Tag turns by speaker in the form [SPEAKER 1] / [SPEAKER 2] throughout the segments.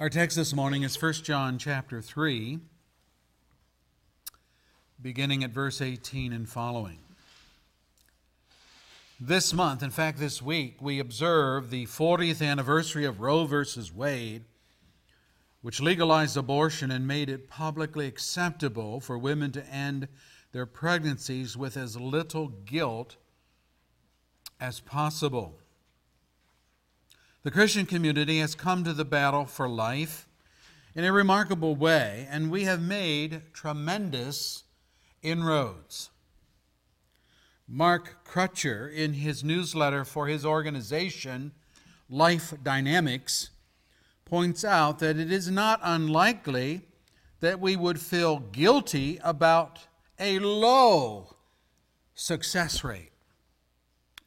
[SPEAKER 1] Our text this morning is 1 John chapter 3, beginning at verse 18 and following. This month, in fact, this week, we observe the 40th anniversary of Roe versus Wade, which legalized abortion and made it publicly acceptable for women to end their pregnancies with as little guilt as possible. The Christian community has come to the battle for life in a remarkable way, and we have made tremendous inroads. Mark Crutcher, in his newsletter for his organization, Life Dynamics, points out that it is not unlikely that we would feel guilty about a low success rate.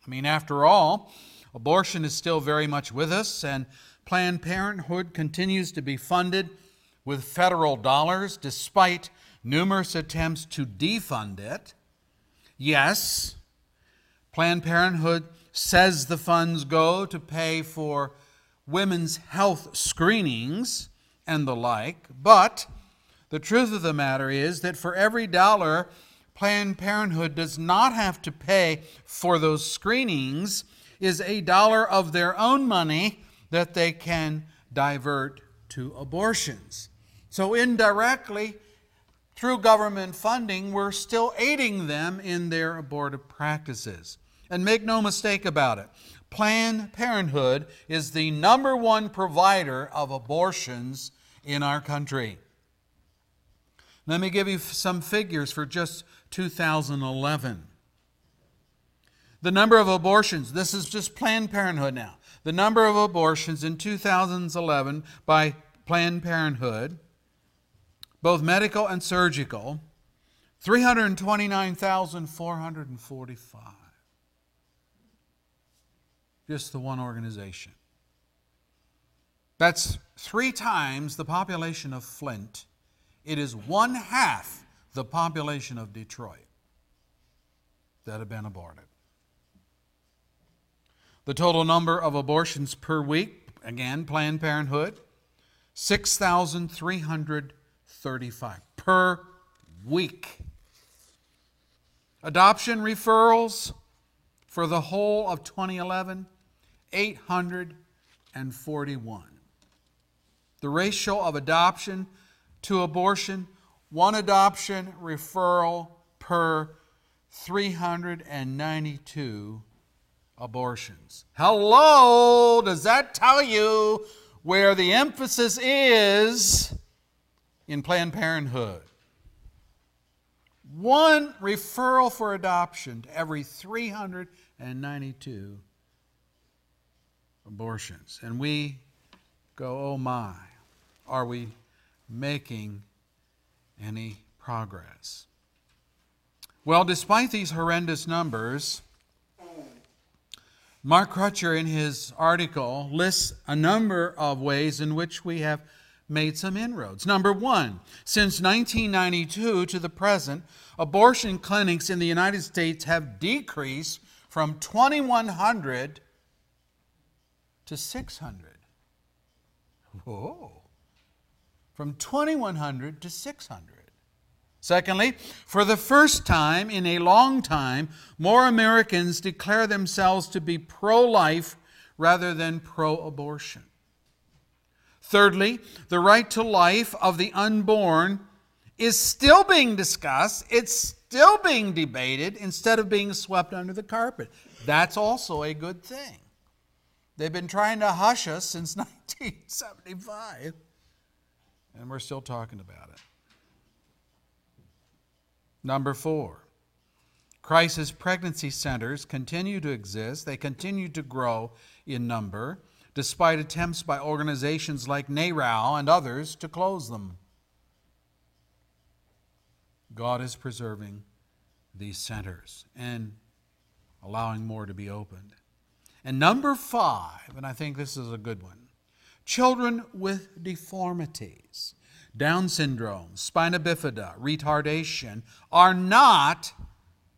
[SPEAKER 1] I mean, after all, Abortion is still very much with us, and Planned Parenthood continues to be funded with federal dollars despite numerous attempts to defund it. Yes, Planned Parenthood says the funds go to pay for women's health screenings and the like, but the truth of the matter is that for every dollar Planned Parenthood does not have to pay for those screenings, is a dollar of their own money that they can divert to abortions. So, indirectly, through government funding, we're still aiding them in their abortive practices. And make no mistake about it, Planned Parenthood is the number one provider of abortions in our country. Let me give you some figures for just 2011. The number of abortions, this is just Planned Parenthood now. The number of abortions in 2011 by Planned Parenthood, both medical and surgical, 329,445. Just the one organization. That's three times the population of Flint. It is one half the population of Detroit that have been aborted. The total number of abortions per week, again, Planned Parenthood, 6,335 per week. Adoption referrals for the whole of 2011, 841. The ratio of adoption to abortion, one adoption referral per 392 abortions. Hello, does that tell you where the emphasis is in Planned Parenthood? One referral for adoption to every 392 abortions. And we go, oh my, are we making any progress? Well, despite these horrendous numbers, Mark Crutcher, in his article, lists a number of ways in which we have made some inroads. Number one, since 1992 to the present, abortion clinics in the United States have decreased from 2,100 to 600. Whoa. From 2,100 to 600. Secondly, for the first time in a long time, more Americans declare themselves to be pro life rather than pro abortion. Thirdly, the right to life of the unborn is still being discussed, it's still being debated instead of being swept under the carpet. That's also a good thing. They've been trying to hush us since 1975, and we're still talking about it. Number four, crisis pregnancy centers continue to exist. They continue to grow in number, despite attempts by organizations like NARAL and others to close them. God is preserving these centers and allowing more to be opened. And number five, and I think this is a good one children with deformities. Down syndrome, spina bifida, retardation are not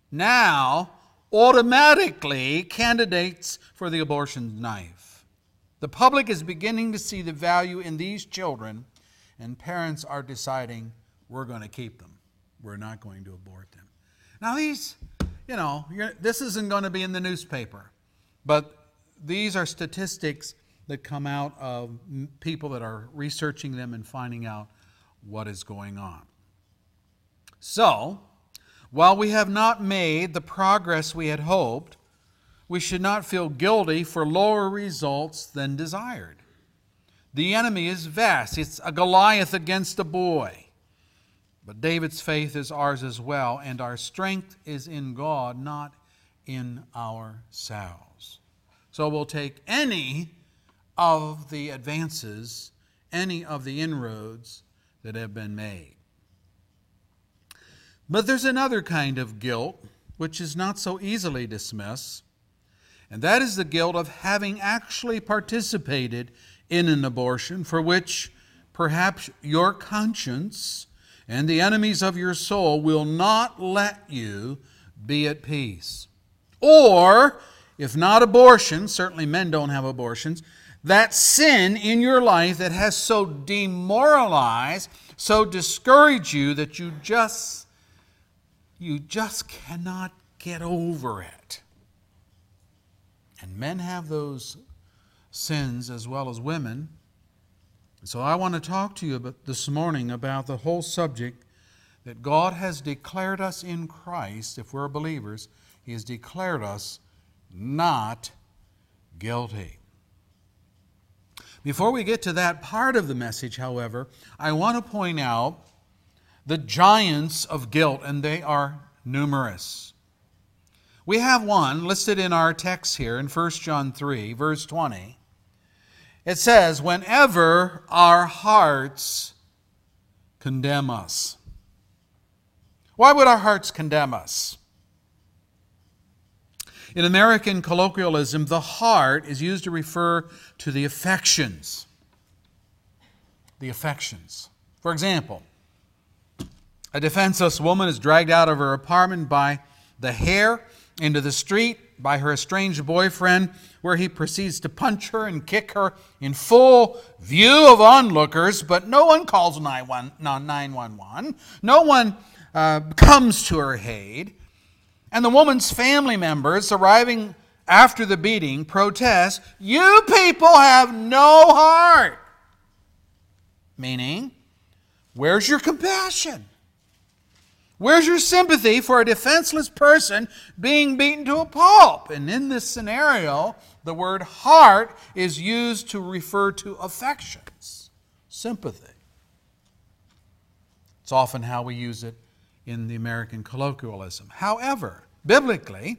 [SPEAKER 1] now automatically candidates for the abortion knife. The public is beginning to see the value in these children, and parents are deciding we're going to keep them. We're not going to abort them. Now, these, you know, this isn't going to be in the newspaper, but these are statistics that come out of people that are researching them and finding out what is going on. So, while we have not made the progress we had hoped, we should not feel guilty for lower results than desired. The enemy is vast, it's a Goliath against a boy. But David's faith is ours as well, and our strength is in God, not in ourselves. So we'll take any of the advances, any of the inroads that have been made. But there's another kind of guilt which is not so easily dismissed, and that is the guilt of having actually participated in an abortion for which perhaps your conscience and the enemies of your soul will not let you be at peace. Or, if not abortion, certainly men don't have abortions, that sin in your life that has so demoralized, so discouraged you that you just you just cannot get over it. And men have those sins as well as women. So I want to talk to you about this morning about the whole subject that God has declared us in Christ, if we're believers, He has declared us not guilty. Before we get to that part of the message, however, I want to point out the giants of guilt, and they are numerous. We have one listed in our text here in 1 John 3, verse 20. It says, Whenever our hearts condemn us. Why would our hearts condemn us? In American colloquialism, the heart is used to refer to the affections. The affections. For example, a defenseless woman is dragged out of her apartment by the hair into the street by her estranged boyfriend, where he proceeds to punch her and kick her in full view of onlookers, but no one calls 911. No one uh, comes to her aid. And the woman's family members, arriving after the beating, protest, You people have no heart. Meaning, where's your compassion? Where's your sympathy for a defenseless person being beaten to a pulp? And in this scenario, the word heart is used to refer to affections, sympathy. It's often how we use it in the American colloquialism. However, biblically,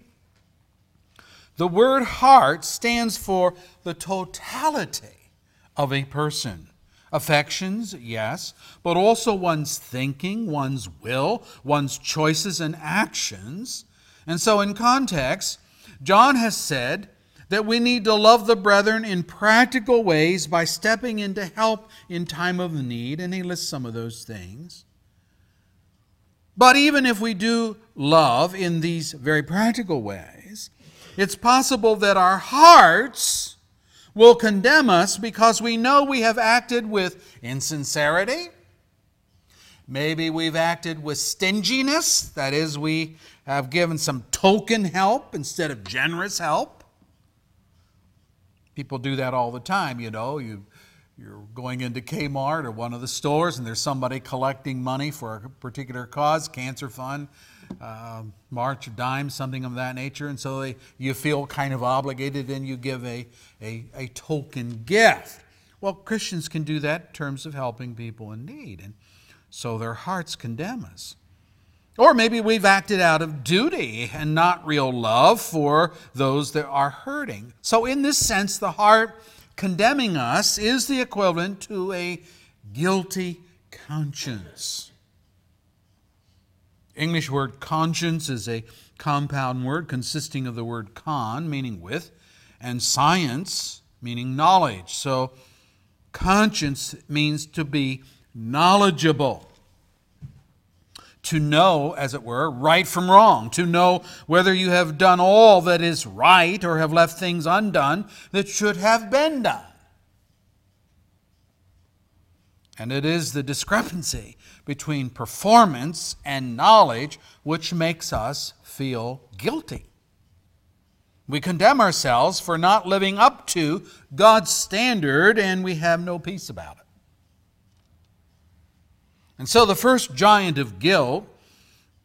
[SPEAKER 1] the word heart stands for the totality of a person. Affections, yes, but also one's thinking, one's will, one's choices and actions. And so, in context, John has said that we need to love the brethren in practical ways by stepping in to help in time of need, and he lists some of those things. But even if we do love in these very practical ways, it's possible that our hearts will condemn us because we know we have acted with insincerity. Maybe we've acted with stinginess, that is, we have given some token help instead of generous help. People do that all the time, you know. You, you're going into Kmart or one of the stores and there's somebody collecting money for a particular cause, cancer fund, uh, March of Dimes, something of that nature. And so they, you feel kind of obligated and you give a, a, a token gift. Well, Christians can do that in terms of helping people in need. And so their hearts condemn us. Or maybe we've acted out of duty and not real love for those that are hurting. So, in this sense, the heart condemning us is the equivalent to a guilty conscience. English word conscience is a compound word consisting of the word con, meaning with, and science, meaning knowledge. So, conscience means to be knowledgeable. To know, as it were, right from wrong, to know whether you have done all that is right or have left things undone that should have been done. And it is the discrepancy between performance and knowledge which makes us feel guilty. We condemn ourselves for not living up to God's standard, and we have no peace about it. And so the first giant of guilt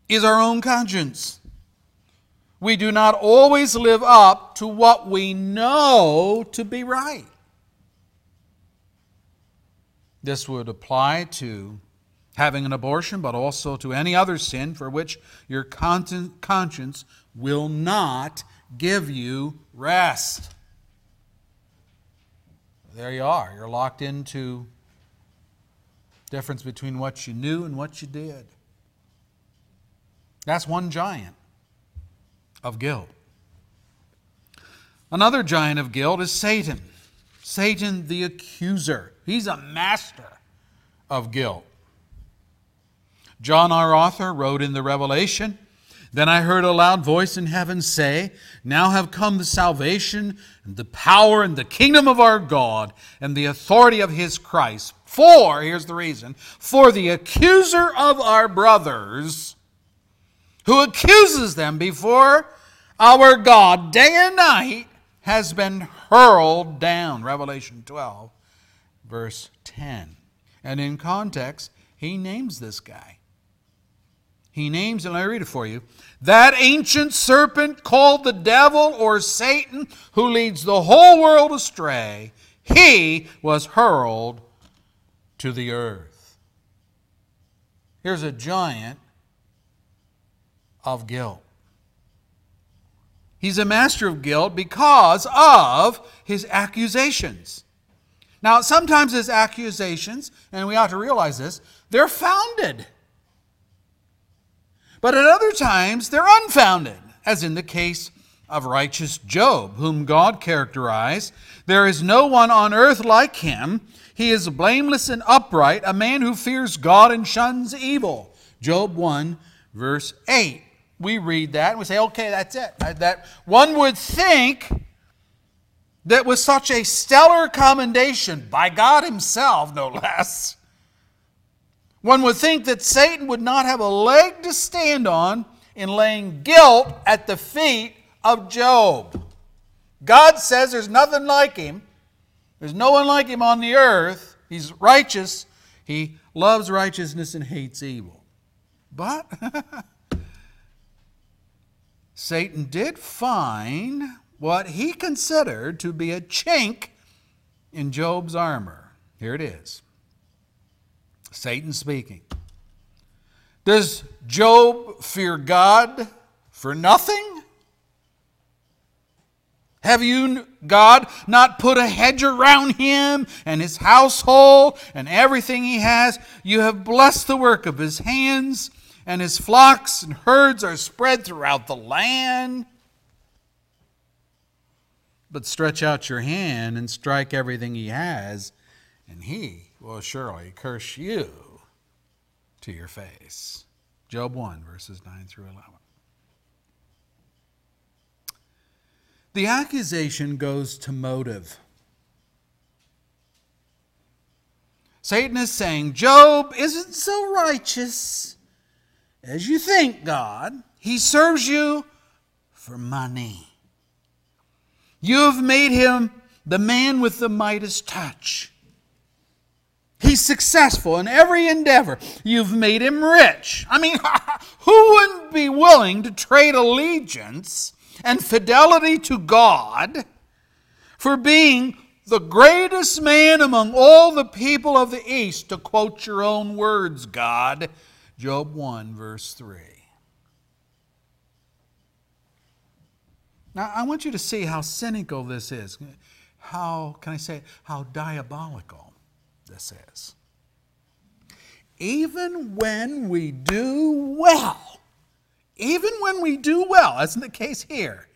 [SPEAKER 1] is our own conscience. We do not always live up to what we know to be right. This would apply to having an abortion, but also to any other sin for which your conscience will not give you rest. There you are. You're locked into difference between what you knew and what you did. That's one giant of guilt. Another giant of guilt is Satan. Satan the accuser. He's a master of guilt. John our author wrote in the Revelation then I heard a loud voice in heaven say, Now have come the salvation and the power and the kingdom of our God and the authority of his Christ. For, here's the reason, for the accuser of our brothers, who accuses them before our God day and night, has been hurled down. Revelation 12, verse 10. And in context, he names this guy. He names, and I read it for you. That ancient serpent called the devil or Satan, who leads the whole world astray, he was hurled to the earth. Here's a giant of guilt. He's a master of guilt because of his accusations. Now, sometimes his accusations, and we ought to realize this, they're founded. But at other times, they're unfounded, as in the case of righteous Job, whom God characterized There is no one on earth like him. He is blameless and upright, a man who fears God and shuns evil. Job 1, verse 8. We read that and we say, okay, that's it. That one would think that with such a stellar commendation by God Himself, no less, one would think that Satan would not have a leg to stand on in laying guilt at the feet of Job. God says there's nothing like him. There's no one like him on the earth. He's righteous. He loves righteousness and hates evil. But Satan did find what he considered to be a chink in Job's armor. Here it is. Satan speaking. Does Job fear God for nothing? Have you, God, not put a hedge around him and his household and everything he has? You have blessed the work of his hands, and his flocks and herds are spread throughout the land. But stretch out your hand and strike everything he has, and he will surely curse you to your face. Job 1, verses 9 through 11. The accusation goes to motive. Satan is saying, Job isn't so righteous as you think, God. He serves you for money. You have made him the man with the Midas touch. He's successful in every endeavor. You've made him rich. I mean, who wouldn't be willing to trade allegiance and fidelity to God for being the greatest man among all the people of the East, to quote your own words, God? Job 1, verse 3. Now, I want you to see how cynical this is. How, can I say, how diabolical this is. Even when we do well, even when we do well, as in the case here,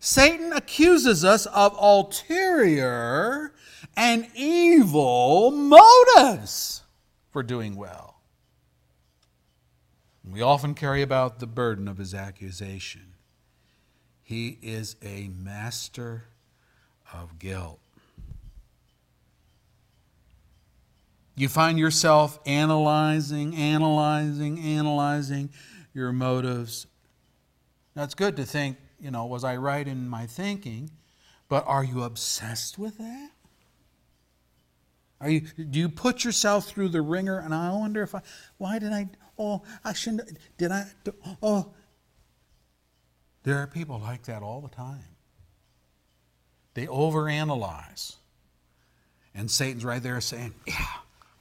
[SPEAKER 1] Satan accuses us of ulterior and evil motives for doing well. We often carry about the burden of his accusation. He is a master of guilt. You find yourself analyzing, analyzing, analyzing your motives. Now, That's good to think, you know, was I right in my thinking? But are you obsessed with that? Are you, do you put yourself through the wringer? And I wonder if I, why did I, oh, I shouldn't, did I, oh. There are people like that all the time. They overanalyze. And Satan's right there saying, yeah,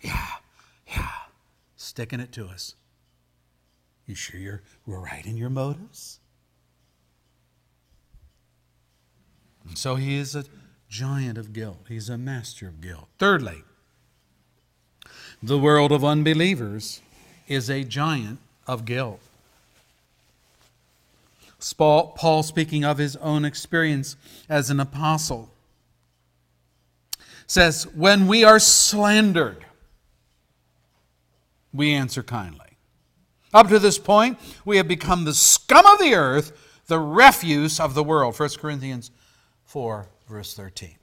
[SPEAKER 1] yeah, yeah, sticking it to us. You sure you're right in your motives? And so he is a giant of guilt. He's a master of guilt. Thirdly, the world of unbelievers is a giant of guilt. Paul, speaking of his own experience as an apostle, says, When we are slandered, we answer kindly. Up to this point, we have become the scum of the earth, the refuse of the world. 1 Corinthians 4, verse 13.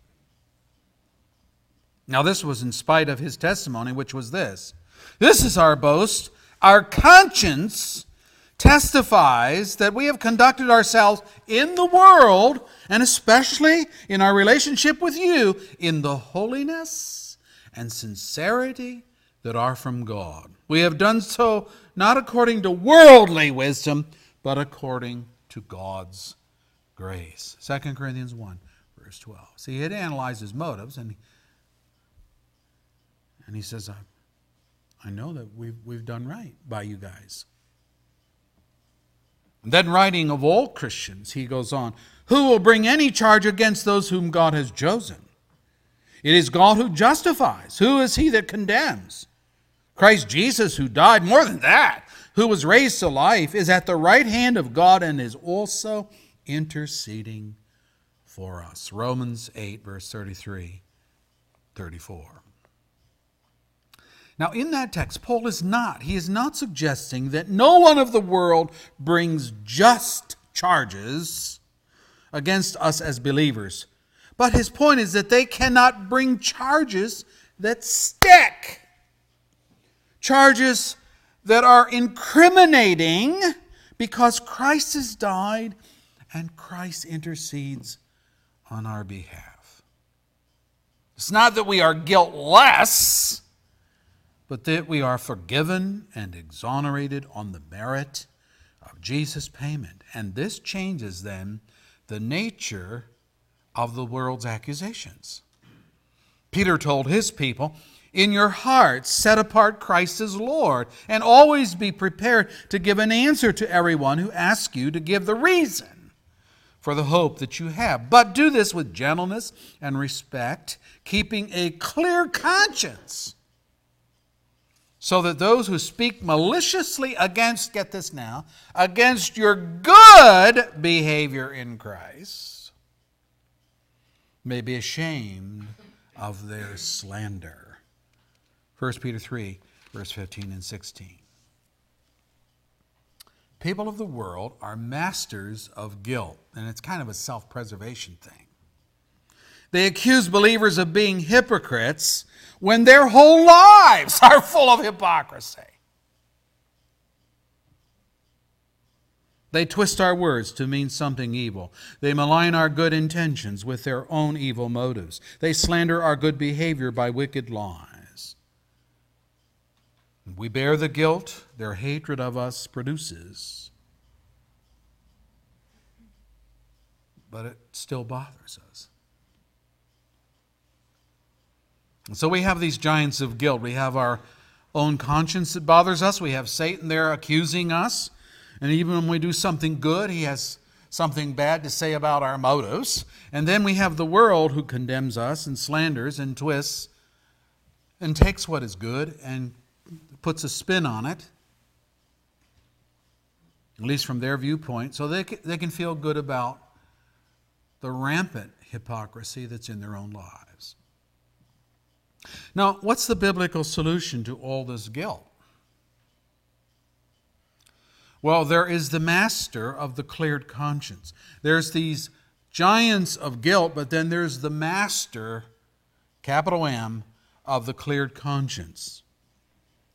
[SPEAKER 1] Now, this was in spite of his testimony, which was this This is our boast. Our conscience testifies that we have conducted ourselves in the world, and especially in our relationship with you, in the holiness and sincerity that are from God. We have done so not according to worldly wisdom, but according to God's grace. 2 Corinthians 1, verse 12. See, he had analyzed motives, and, and he says, I, I know that we've, we've done right by you guys. And then, writing of all Christians, he goes on, Who will bring any charge against those whom God has chosen? It is God who justifies. Who is he that condemns? Christ Jesus, who died, more than that, who was raised to life, is at the right hand of God and is also interceding for us. Romans 8, verse 33, 34. Now, in that text, Paul is not, he is not suggesting that no one of the world brings just charges against us as believers. But his point is that they cannot bring charges that stick. Charges that are incriminating because Christ has died and Christ intercedes on our behalf. It's not that we are guiltless, but that we are forgiven and exonerated on the merit of Jesus' payment. And this changes then the nature of the world's accusations. Peter told his people, in your hearts, set apart Christ as Lord, and always be prepared to give an answer to everyone who asks you to give the reason for the hope that you have. But do this with gentleness and respect, keeping a clear conscience, so that those who speak maliciously against, get this now, against your good behavior in Christ may be ashamed of their slander. 1 Peter 3, verse 15 and 16. People of the world are masters of guilt, and it's kind of a self preservation thing. They accuse believers of being hypocrites when their whole lives are full of hypocrisy. They twist our words to mean something evil. They malign our good intentions with their own evil motives. They slander our good behavior by wicked lies. We bear the guilt their hatred of us produces. But it still bothers us. And so we have these giants of guilt. We have our own conscience that bothers us. We have Satan there accusing us. And even when we do something good, he has something bad to say about our motives. And then we have the world who condemns us and slanders and twists and takes what is good and puts a spin on it at least from their viewpoint, so they can, they can feel good about the rampant hypocrisy that's in their own lives. Now, what's the biblical solution to all this guilt? Well, there is the master of the cleared conscience. There's these giants of guilt, but then there's the master, capital M, of the cleared conscience.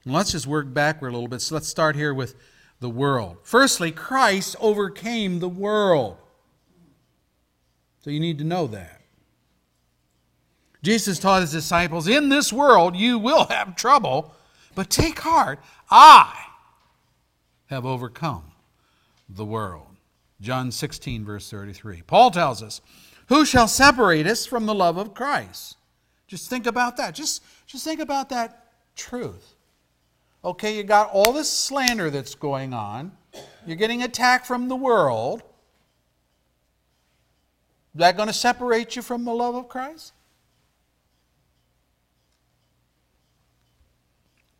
[SPEAKER 1] And let's just work backward a little bit. So let's start here with the world. Firstly, Christ overcame the world. So you need to know that. Jesus taught his disciples, In this world you will have trouble, but take heart, I have overcome the world. John 16, verse 33. Paul tells us, Who shall separate us from the love of Christ? Just think about that. Just, just think about that truth. Okay, you got all this slander that's going on. You're getting attacked from the world. Is that going to separate you from the love of Christ?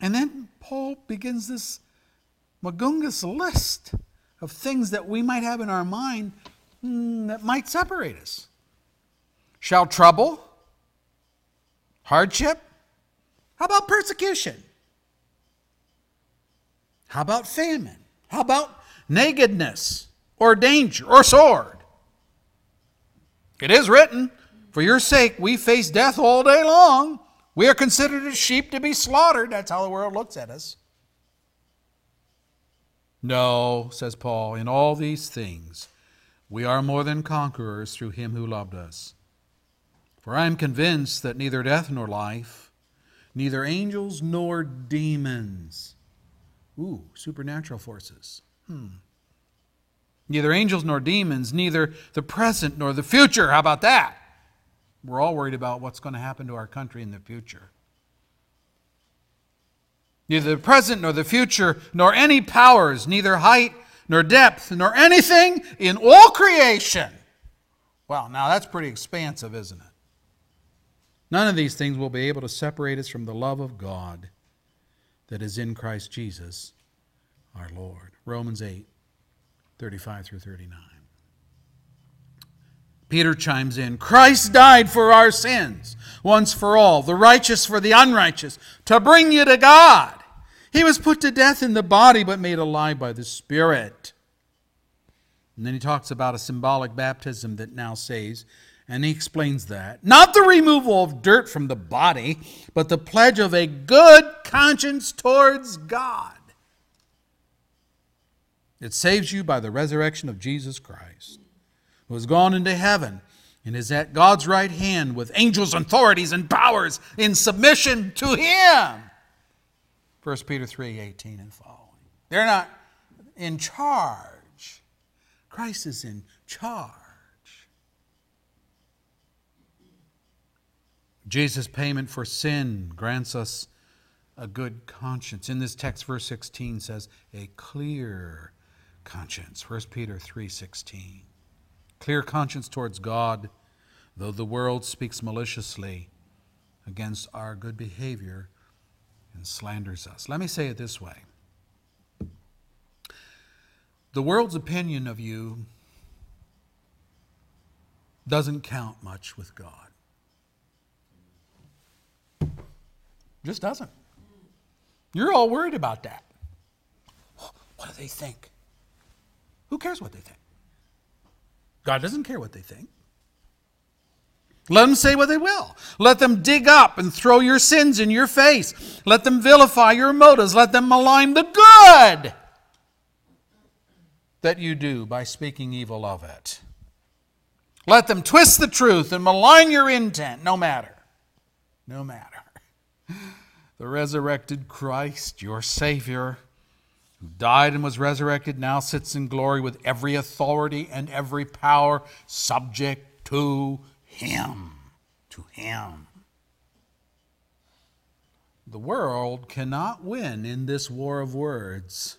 [SPEAKER 1] And then Paul begins this Magungus list of things that we might have in our mind hmm, that might separate us. Shall trouble? Hardship? How about persecution? How about famine? How about nakedness or danger or sword? It is written, For your sake we face death all day long. We are considered as sheep to be slaughtered. That's how the world looks at us. No, says Paul, in all these things we are more than conquerors through him who loved us. For I am convinced that neither death nor life, neither angels nor demons, ooh, supernatural forces, hmm. Neither angels nor demons, neither the present nor the future. How about that? We're all worried about what's going to happen to our country in the future. Neither the present nor the future, nor any powers, neither height nor depth, nor anything in all creation. Well, now that's pretty expansive, isn't it? None of these things will be able to separate us from the love of God that is in Christ Jesus our Lord. Romans 8, 35 through 39. Peter chimes in Christ died for our sins once for all, the righteous for the unrighteous, to bring you to God. He was put to death in the body, but made alive by the Spirit. And then he talks about a symbolic baptism that now saves, and he explains that. Not the removal of dirt from the body, but the pledge of a good conscience towards God. It saves you by the resurrection of Jesus Christ who has gone into heaven and is at God's right hand with angels, authorities, and powers in submission to Him. 1 Peter 3 18 and following. They're not in charge, Christ is in charge. Jesus' payment for sin grants us a good conscience. In this text, verse 16 says, a clear conscience. 1 Peter 3:16 clear conscience towards God, though the world speaks maliciously against our good behavior and slanders us. Let me say it this way the world's opinion of you doesn't count much with God. Just doesn't. You're all worried about that. What do they think? Who cares what they think? God doesn't care what they think. Let them say what they will. Let them dig up and throw your sins in your face. Let them vilify your motives. Let them malign the good that you do by speaking evil of it. Let them twist the truth and malign your intent, no matter. No matter. The resurrected Christ, your Savior, who died and was resurrected, now sits in glory with every authority and every power subject to him. To him. The world cannot win in this war of words.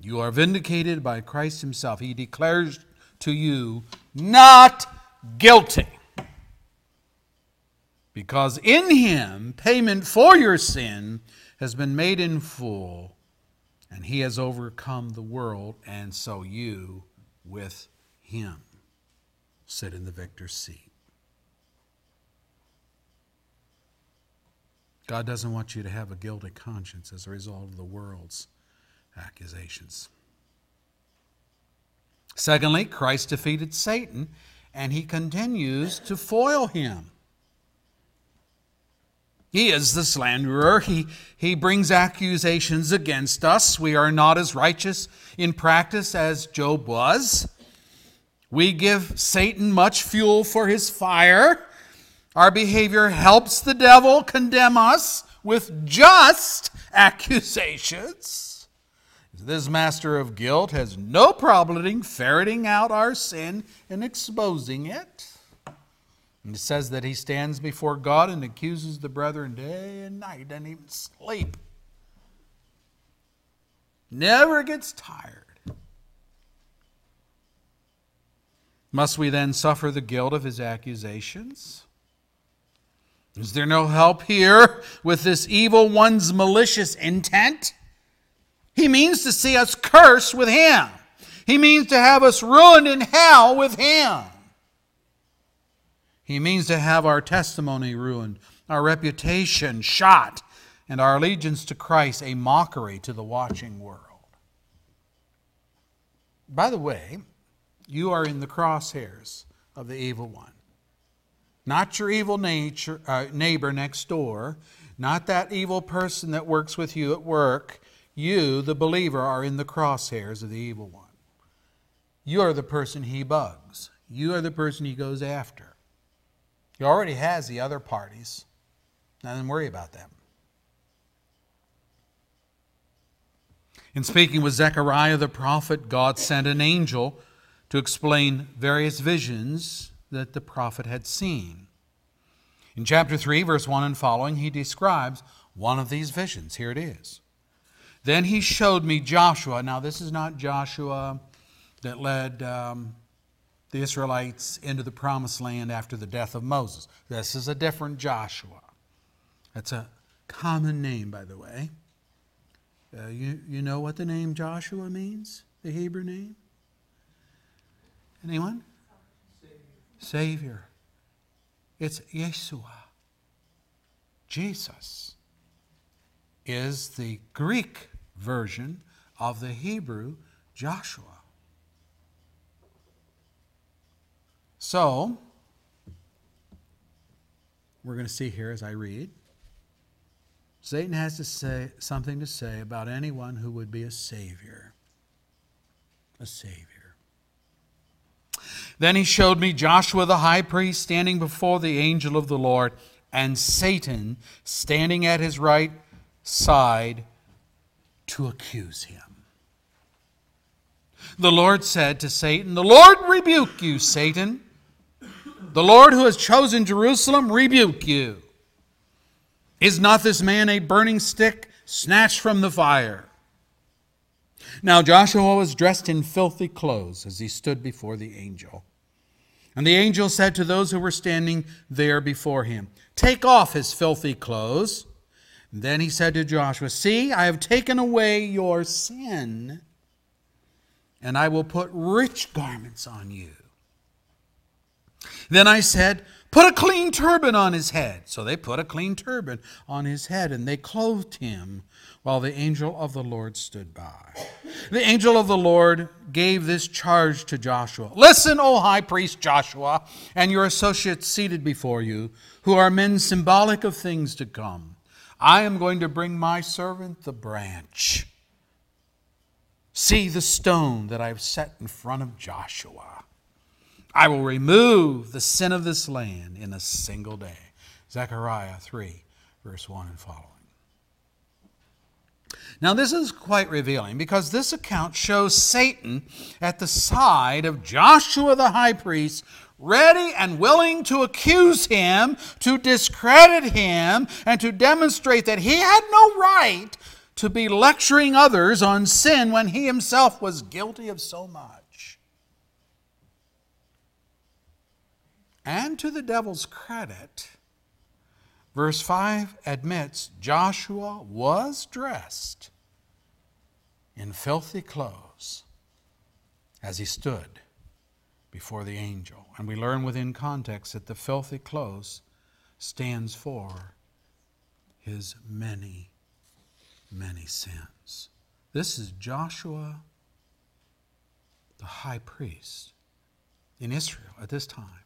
[SPEAKER 1] You are vindicated by Christ Himself. He declares to you, not guilty. Because in Him, payment for your sin has been made in full and he has overcome the world, and so you with him sit in the victor's seat. God doesn't want you to have a guilty conscience as a result of the world's accusations. Secondly, Christ defeated Satan and he continues to foil him. He is the slanderer. He, he brings accusations against us. We are not as righteous in practice as Job was. We give Satan much fuel for his fire. Our behavior helps the devil condemn us with just accusations. This master of guilt has no problem ferreting out our sin and exposing it. And it says that he stands before God and accuses the brethren day and night, doesn't even sleep. Never gets tired. Must we then suffer the guilt of his accusations? Is there no help here with this evil one's malicious intent? He means to see us cursed with him. He means to have us ruined in hell with him. He means to have our testimony ruined, our reputation shot, and our allegiance to Christ a mockery to the watching world. By the way, you are in the crosshairs of the evil one. Not your evil nature, uh, neighbor next door, not that evil person that works with you at work. You, the believer, are in the crosshairs of the evil one. You are the person he bugs. You are the person he goes after. He already has the other parties. Now then worry about them. In speaking with Zechariah the prophet, God sent an angel to explain various visions that the prophet had seen. In chapter 3, verse 1 and following, he describes one of these visions. Here it is. Then he showed me Joshua. Now, this is not Joshua that led um, the Israelites into the promised land after the death of Moses. This is a different Joshua. That's a common name, by the way. Uh, you, you know what the name Joshua means? The Hebrew name? Anyone? Savior. Savior. It's Yeshua. Jesus is the Greek version of the Hebrew Joshua. So, we're going to see here as I read. Satan has to say something to say about anyone who would be a savior. A savior. Then he showed me Joshua the high priest standing before the angel of the Lord, and Satan standing at his right side to accuse him. The Lord said to Satan, The Lord rebuke you, Satan. The Lord who has chosen Jerusalem rebuke you. Is not this man a burning stick snatched from the fire? Now Joshua was dressed in filthy clothes as he stood before the angel. And the angel said to those who were standing there before him, Take off his filthy clothes. Then he said to Joshua, See, I have taken away your sin, and I will put rich garments on you. Then I said, Put a clean turban on his head. So they put a clean turban on his head and they clothed him while the angel of the Lord stood by. The angel of the Lord gave this charge to Joshua Listen, O high priest Joshua, and your associates seated before you, who are men symbolic of things to come. I am going to bring my servant the branch. See the stone that I've set in front of Joshua. I will remove the sin of this land in a single day. Zechariah 3, verse 1 and following. Now, this is quite revealing because this account shows Satan at the side of Joshua the high priest, ready and willing to accuse him, to discredit him, and to demonstrate that he had no right to be lecturing others on sin when he himself was guilty of so much. And to the devil's credit, verse 5 admits Joshua was dressed in filthy clothes as he stood before the angel. And we learn within context that the filthy clothes stands for his many, many sins. This is Joshua, the high priest in Israel at this time,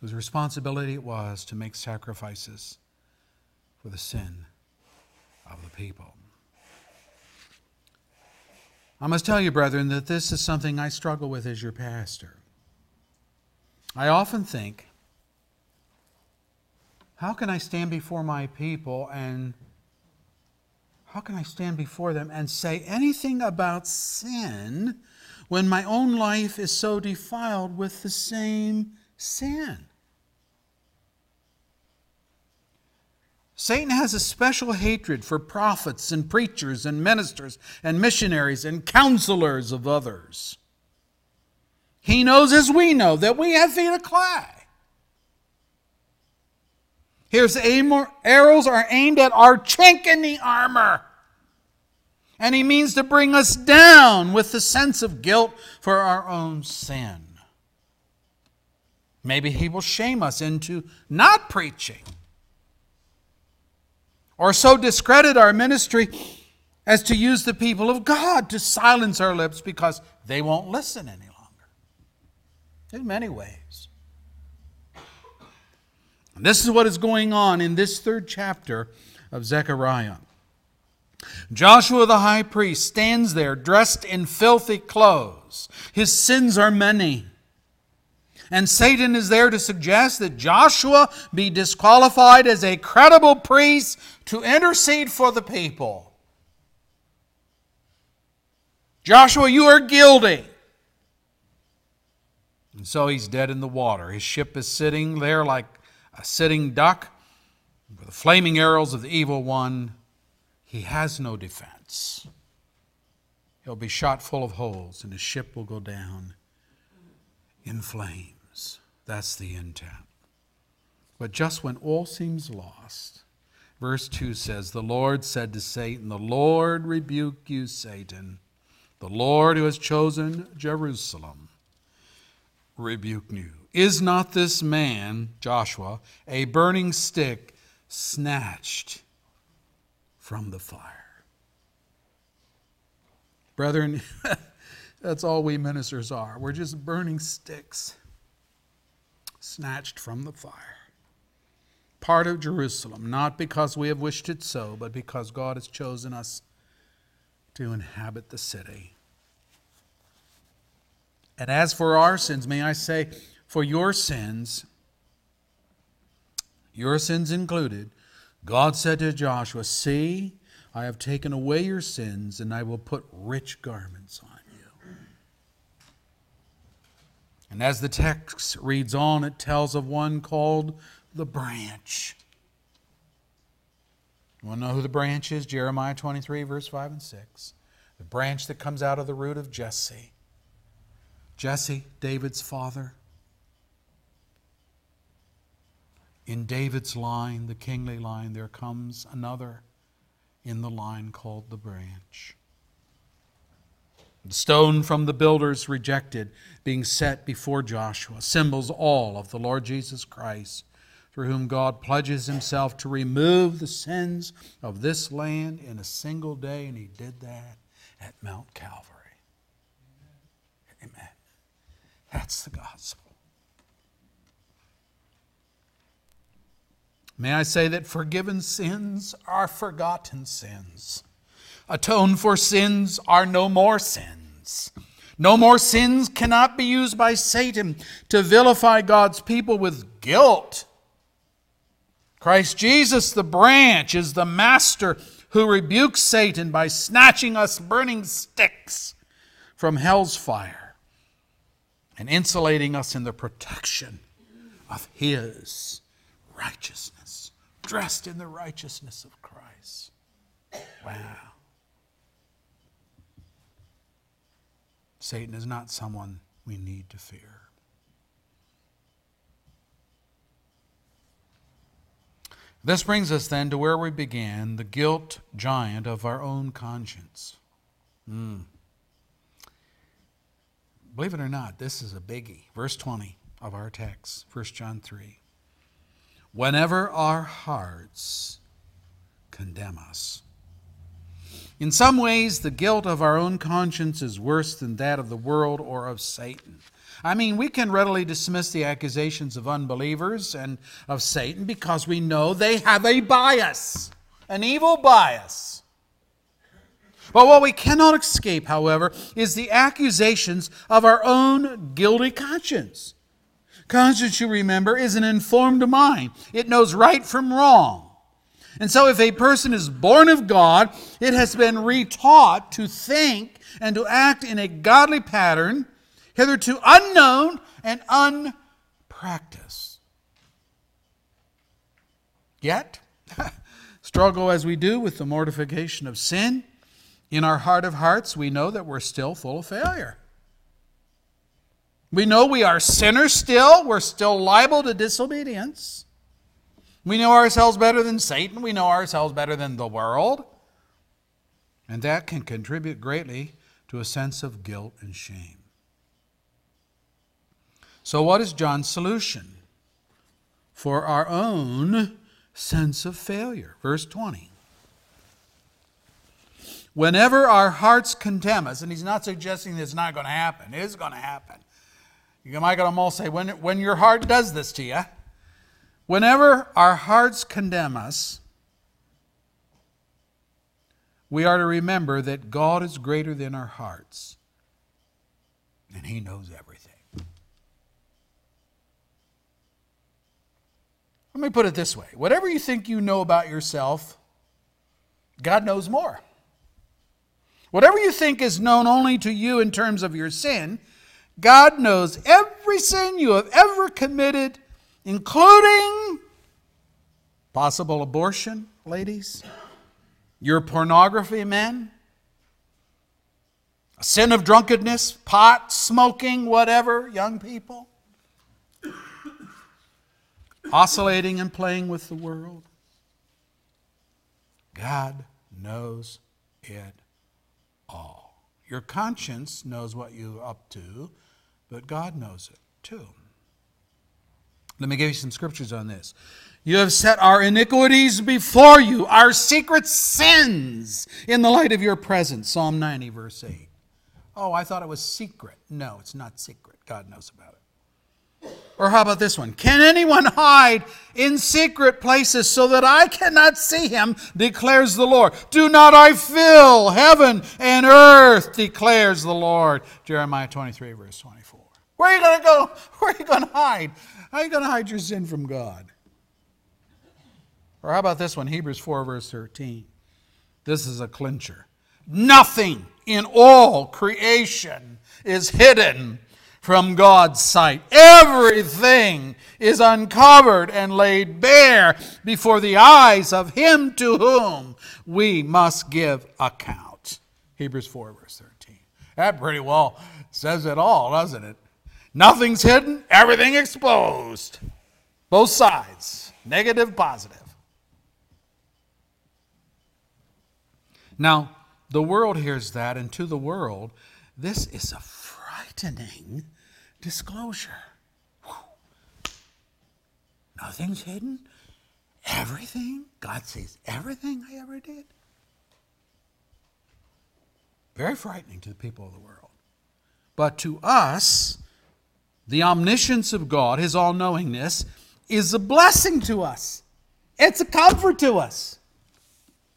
[SPEAKER 1] whose responsibility it was to make sacrifices for the sin of the people. I must tell you, brethren, that this is something I struggle with as your pastor. I often think, how can I stand before my people and how can I stand before them and say anything about sin when my own life is so defiled with the same sin? Satan has a special hatred for prophets and preachers and ministers and missionaries and counselors of others. He knows, as we know, that we have feet of clay. His arrows are aimed at our chink in the armor. And he means to bring us down with the sense of guilt for our own sin. Maybe he will shame us into not preaching or so discredit our ministry as to use the people of God to silence our lips because they won't listen any longer. In many ways. And this is what is going on in this third chapter of Zechariah. Joshua the high priest stands there dressed in filthy clothes. His sins are many. And Satan is there to suggest that Joshua be disqualified as a credible priest to intercede for the people. Joshua, you are guilty. And so he's dead in the water. His ship is sitting there like a sitting duck with the flaming arrows of the evil one. He has no defense. He'll be shot full of holes, and his ship will go down in flames. That's the intent. But just when all seems lost, verse 2 says, The Lord said to Satan, The Lord rebuke you, Satan. The Lord who has chosen Jerusalem rebuke you. Is not this man, Joshua, a burning stick snatched from the fire? Brethren, that's all we ministers are. We're just burning sticks snatched from the fire. Part of Jerusalem, not because we have wished it so, but because God has chosen us to inhabit the city. And as for our sins, may I say, for your sins, your sins included, God said to Joshua, See, I have taken away your sins, and I will put rich garments on And as the text reads on, it tells of one called the branch. You want to know who the branch is? Jeremiah 23, verse 5 and 6. The branch that comes out of the root of Jesse. Jesse, David's father. In David's line, the kingly line, there comes another in the line called the branch. The stone from the builders rejected, being set before Joshua, symbols all of the Lord Jesus Christ, through whom God pledges himself to remove the sins of this land in a single day, and he did that at Mount Calvary. Amen. That's the gospel. May I say that forgiven sins are forgotten sins. Atone for sins are no more sins. No more sins cannot be used by Satan to vilify God's people with guilt. Christ Jesus, the branch, is the master who rebukes Satan by snatching us burning sticks from hell's fire and insulating us in the protection of his righteousness, dressed in the righteousness of Christ. Wow. Satan is not someone we need to fear. This brings us then to where we began the guilt giant of our own conscience. Mm. Believe it or not, this is a biggie. Verse 20 of our text, 1 John 3. Whenever our hearts condemn us, In some ways, the guilt of our own conscience is worse than that of the world or of Satan. I mean, we can readily dismiss the accusations of unbelievers and of Satan because we know they have a bias, an evil bias. But what we cannot escape, however, is the accusations of our own guilty conscience. Conscience, you remember, is an informed mind, it knows right from wrong. And so, if a person is born of God, it has been retaught to think and to act in a godly pattern, hitherto unknown and unpracticed. Yet, struggle as we do with the mortification of sin, in our heart of hearts, we know that we're still full of failure. We know we are sinners still. We're still liable to disobedience. We know ourselves better than Satan. We know ourselves better than the world. And that can contribute greatly to a sense of guilt and shame. So, what is John's solution for our own sense of failure? Verse 20. Whenever our hearts condemn us, and he's not suggesting it's not going to happen, it is going to happen. You might almost say, when, when your heart does this to you, whenever our hearts condemn us, we are to remember that God is greater than our hearts, and He knows everything. Let me put it this way whatever you think you know about yourself, God knows more. Whatever you think is known only to you in terms of your sin, God knows every sin you have ever committed, including possible abortion, ladies, your pornography, men, a sin of drunkenness, pot, smoking, whatever, young people, oscillating and playing with the world. God knows it all. Your conscience knows what you're up to, but God knows it too. Let me give you some scriptures on this. You have set our iniquities before you, our secret sins in the light of your presence. Psalm 90, verse 8. Oh, I thought it was secret. No, it's not secret. God knows about it. Or how about this one? Can anyone hide in secret places so that I cannot see him, declares the Lord. Do not I fill heaven and earth, declares the Lord. Jeremiah 23, verse 24. Where are you going to go? Where are you going to hide? How are you going to hide your sin from God? Or how about this one? Hebrews 4, verse 13. This is a clincher. Nothing in all creation is hidden from God's sight. Everything is uncovered and laid bare before the eyes of Him to whom we must give account. Hebrews 4, verse 13. That pretty well says it all, doesn't it? Nothing's hidden, everything exposed. Both sides, negative, positive. Now, the world hears that, and to the world, this is a frightening disclosure. Nothing's hidden. Everything. God sees everything I ever did. Very frightening to the people of the world. But to us, the omniscience of God, His all knowingness, is a blessing to us. It's a comfort to us.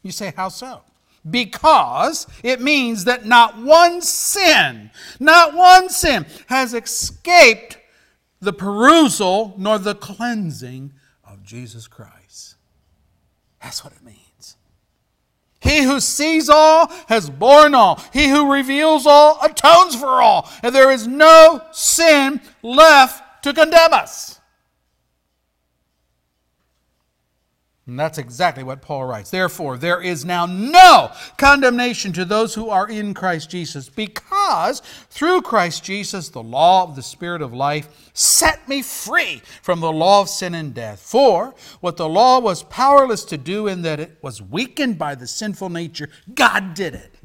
[SPEAKER 1] You say, how so? because it means that not one sin, not one sin has escaped the perusal nor the cleansing of Jesus Christ. That's what it means. He who sees all has borne all. He who reveals all atones for all. And there is no sin left to condemn us. And that's exactly what Paul writes. Therefore, there is now no condemnation to those who are in Christ Jesus, because through Christ Jesus, the law of the Spirit of life set me free from the law of sin and death. For what the law was powerless to do, in that it was weakened by the sinful nature, God did it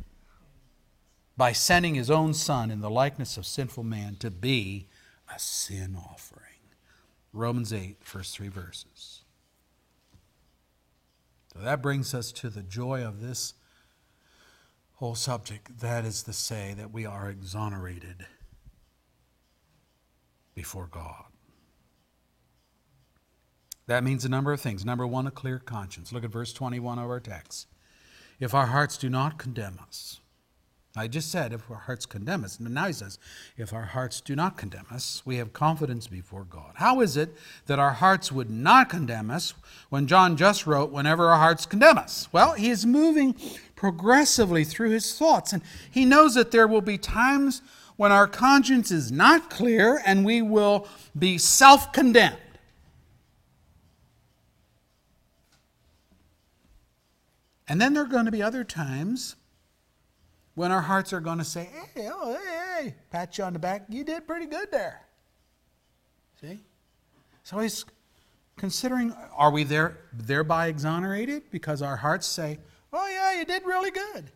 [SPEAKER 1] by sending his own Son in the likeness of sinful man to be a sin offering. Romans 8, first three verses. So that brings us to the joy of this whole subject. That is to say, that we are exonerated before God. That means a number of things. Number one, a clear conscience. Look at verse 21 of our text. If our hearts do not condemn us, I just said if our hearts condemn us. And now he says, if our hearts do not condemn us, we have confidence before God. How is it that our hearts would not condemn us when John just wrote, whenever our hearts condemn us? Well, he is moving progressively through his thoughts, and he knows that there will be times when our conscience is not clear and we will be self condemned. And then there are going to be other times when our hearts are going to say, hey, oh, hey, hey, pat you on the back, you did pretty good there. See? So he's considering, are we there thereby exonerated? Because our hearts say, oh, yeah, you did really good.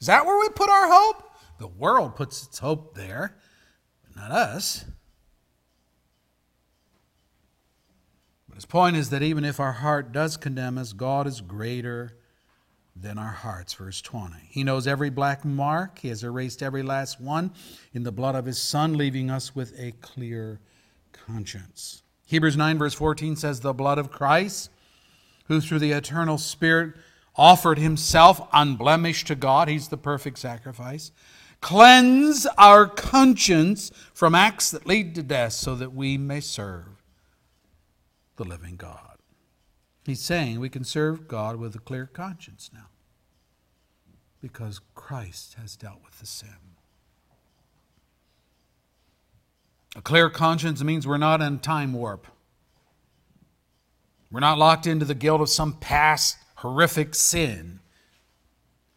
[SPEAKER 1] Is that where we put our hope? The world puts its hope there, but not us. But his point is that even if our heart does condemn us, God is greater than our hearts. Verse 20. He knows every black mark, He has erased every last one in the blood of His Son, leaving us with a clear conscience. Hebrews 9, verse 14 says, The blood of Christ, who through the eternal Spirit offered Himself unblemished to God, He's the perfect sacrifice, cleanse our conscience from acts that lead to death so that we may serve the living God. He's saying we can serve God with a clear conscience now because Christ has dealt with the sin. A clear conscience means we're not in time warp. We're not locked into the guilt of some past horrific sin.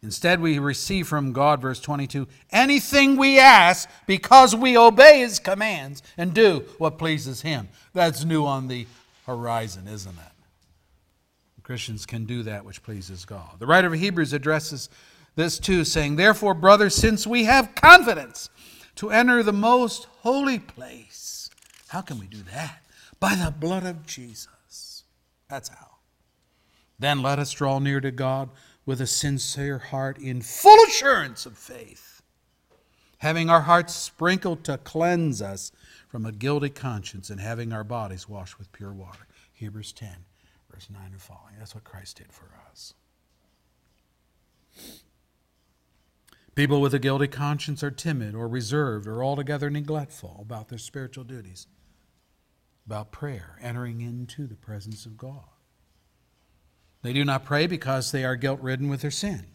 [SPEAKER 1] Instead, we receive from God, verse 22, anything we ask because we obey His commands and do what pleases Him. That's new on the horizon, isn't it? Christians can do that which pleases God. The writer of Hebrews addresses this too, saying, Therefore, brothers, since we have confidence to enter the most holy place, how can we do that? By the blood of Jesus. That's how. Then let us draw near to God with a sincere heart in full assurance of faith, having our hearts sprinkled to cleanse us from a guilty conscience and having our bodies washed with pure water. Hebrews 10 verse 9 and following. That's what Christ did for us. People with a guilty conscience are timid or reserved or altogether neglectful about their spiritual duties, about prayer, entering into the presence of God. They do not pray because they are guilt ridden with their sin.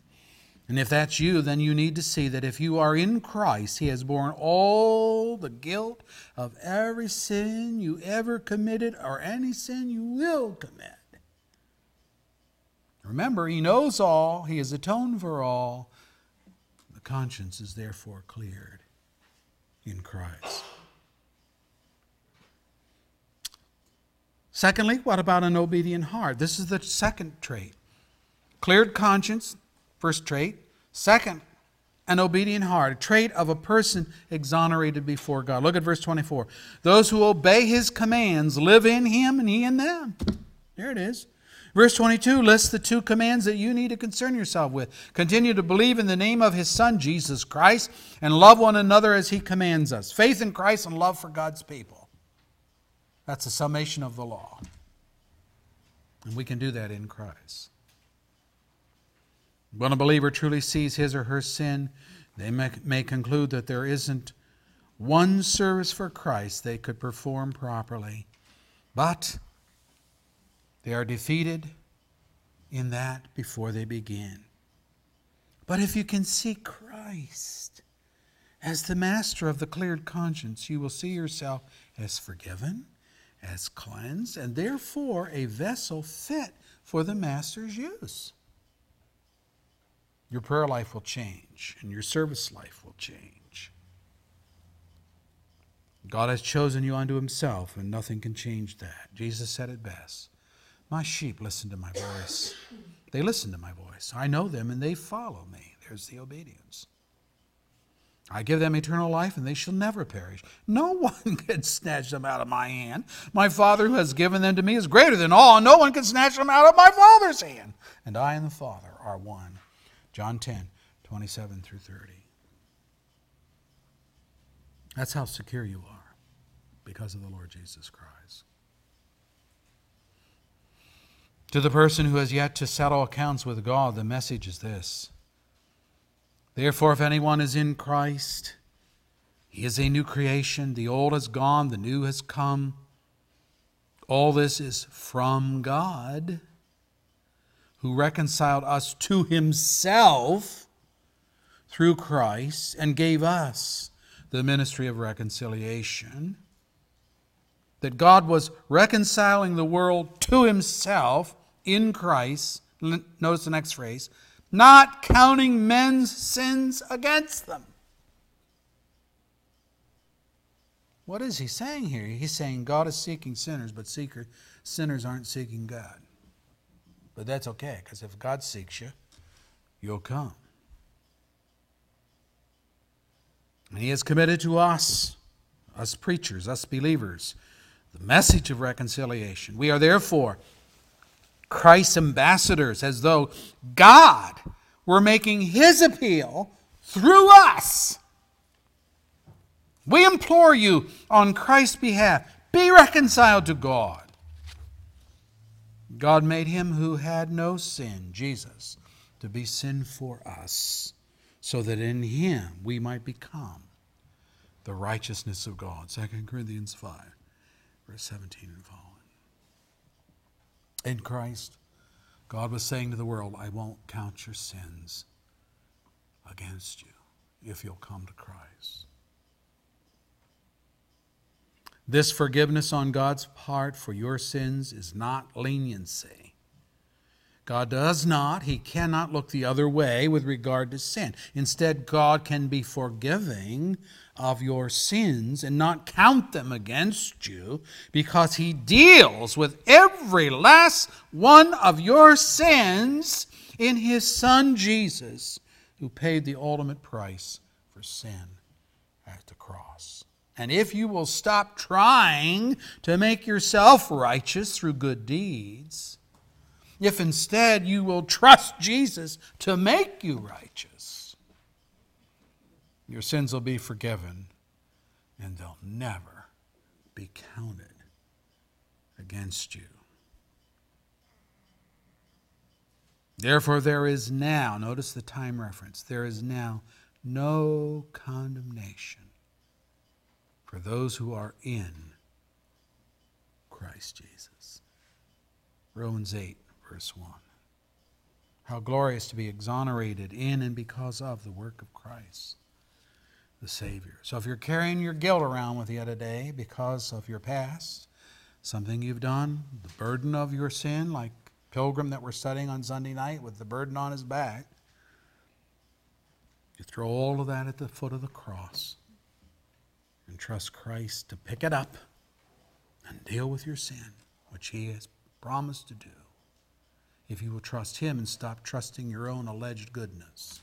[SPEAKER 1] And if that's you, then you need to see that if you are in Christ, He has borne all the guilt of every sin you ever committed or any sin you will commit. Remember, he knows all, he has atoned for all. The conscience is therefore cleared in Christ. Secondly, what about an obedient heart? This is the second trait. Cleared conscience, first trait. Second, an obedient heart, a trait of a person exonerated before God. Look at verse 24. Those who obey his commands live in him and he in them. There it is. Verse 22 lists the two commands that you need to concern yourself with. Continue to believe in the name of his Son, Jesus Christ, and love one another as he commands us. Faith in Christ and love for God's people. That's a summation of the law. And we can do that in Christ. When a believer truly sees his or her sin, they may, may conclude that there isn't one service for Christ they could perform properly. But they are defeated in that before they begin. But if you can see Christ as the master of the cleared conscience, you will see yourself as forgiven, as cleansed, and therefore a vessel fit for the master's use. Your prayer life will change, and your service life will change. God has chosen you unto himself, and nothing can change that. Jesus said it best. My sheep listen to my voice. They listen to my voice. I know them and they follow me. There's the obedience. I give them eternal life and they shall never perish. No one can snatch them out of my hand. My Father who has given them to me is greater than all, and no one can snatch them out of my Father's hand. And I and the Father are one. John 10, 27 through 30. That's how secure you are because of the Lord Jesus Christ. To the person who has yet to settle accounts with God, the message is this Therefore, if anyone is in Christ, he is a new creation. The old has gone, the new has come. All this is from God, who reconciled us to himself through Christ and gave us the ministry of reconciliation. That God was reconciling the world to himself in Christ. Notice the next phrase not counting men's sins against them. What is he saying here? He's saying God is seeking sinners, but seeker, sinners aren't seeking God. But that's okay, because if God seeks you, you'll come. And He has committed to us, us preachers, us believers, the message of reconciliation. We are therefore Christ's ambassadors, as though God were making His appeal through us. We implore you on Christ's behalf be reconciled to God. God made him who had no sin, Jesus, to be sin for us, so that in him we might become the righteousness of God. 2 Corinthians 5, verse 17 and following. In Christ, God was saying to the world, I won't count your sins against you if you'll come to Christ. This forgiveness on God's part for your sins is not leniency. God does not, He cannot look the other way with regard to sin. Instead, God can be forgiving of your sins and not count them against you because He deals with every last one of your sins in His Son Jesus, who paid the ultimate price for sin at the cross. And if you will stop trying to make yourself righteous through good deeds, if instead you will trust Jesus to make you righteous, your sins will be forgiven and they'll never be counted against you. Therefore, there is now, notice the time reference, there is now no condemnation for those who are in Christ Jesus. Romans 8, 1. How glorious to be exonerated in and because of the work of Christ, the Savior. So if you're carrying your guilt around with you today because of your past, something you've done, the burden of your sin, like Pilgrim that we're studying on Sunday night with the burden on his back, you throw all of that at the foot of the cross and trust Christ to pick it up and deal with your sin, which He has promised to do. If you will trust Him and stop trusting your own alleged goodness,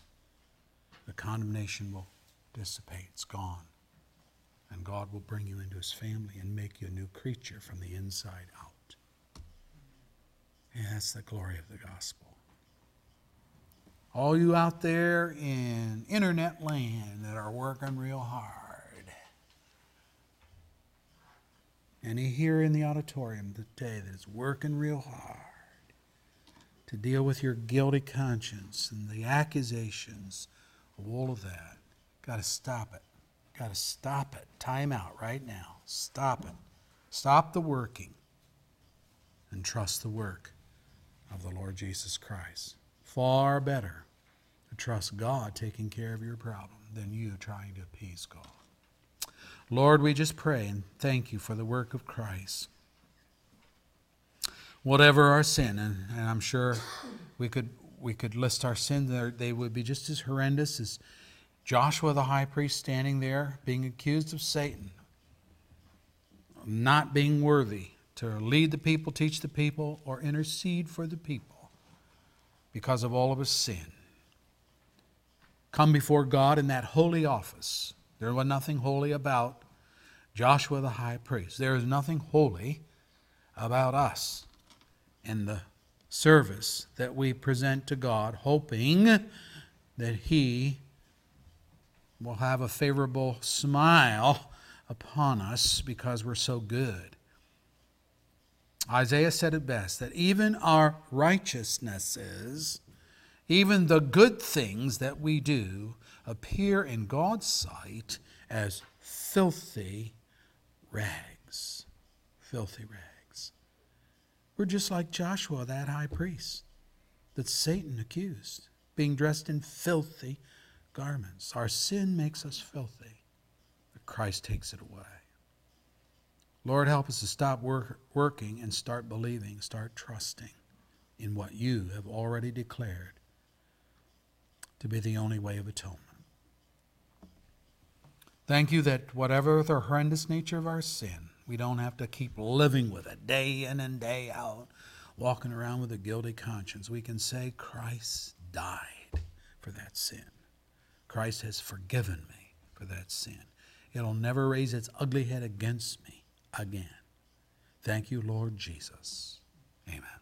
[SPEAKER 1] the condemnation will dissipate. It's gone. And God will bring you into His family and make you a new creature from the inside out. And that's the glory of the gospel. All you out there in internet land that are working real hard, Any here in the auditorium today that is working real hard to deal with your guilty conscience and the accusations of all of that, got to stop it. Got to stop it. Time out right now. Stop it. Stop the working and trust the work of the Lord Jesus Christ. Far better to trust God taking care of your problem than you trying to appease God. Lord, we just pray and thank you for the work of Christ. Whatever our sin, and, and I'm sure we could we could list our sins, they would be just as horrendous as Joshua the high priest standing there being accused of Satan, not being worthy to lead the people, teach the people, or intercede for the people because of all of his sin. Come before God in that holy office. There was nothing holy about Joshua the high priest. There is nothing holy about us and the service that we present to God, hoping that He will have a favorable smile upon us because we're so good. Isaiah said it best that even our righteousnesses, even the good things that we do, appear in God's sight as filthy rags. Filthy rags. We're just like Joshua, that high priest that Satan accused, being dressed in filthy garments. Our sin makes us filthy, but Christ takes it away. Lord, help us to stop work, working and start believing, start trusting in what you have already declared to be the only way of atonement. Thank you that whatever the horrendous nature of our sin, we don't have to keep living with it day in and day out, walking around with a guilty conscience. We can say, Christ died for that sin. Christ has forgiven me for that sin. It'll never raise its ugly head against me again. Thank you, Lord Jesus. Amen.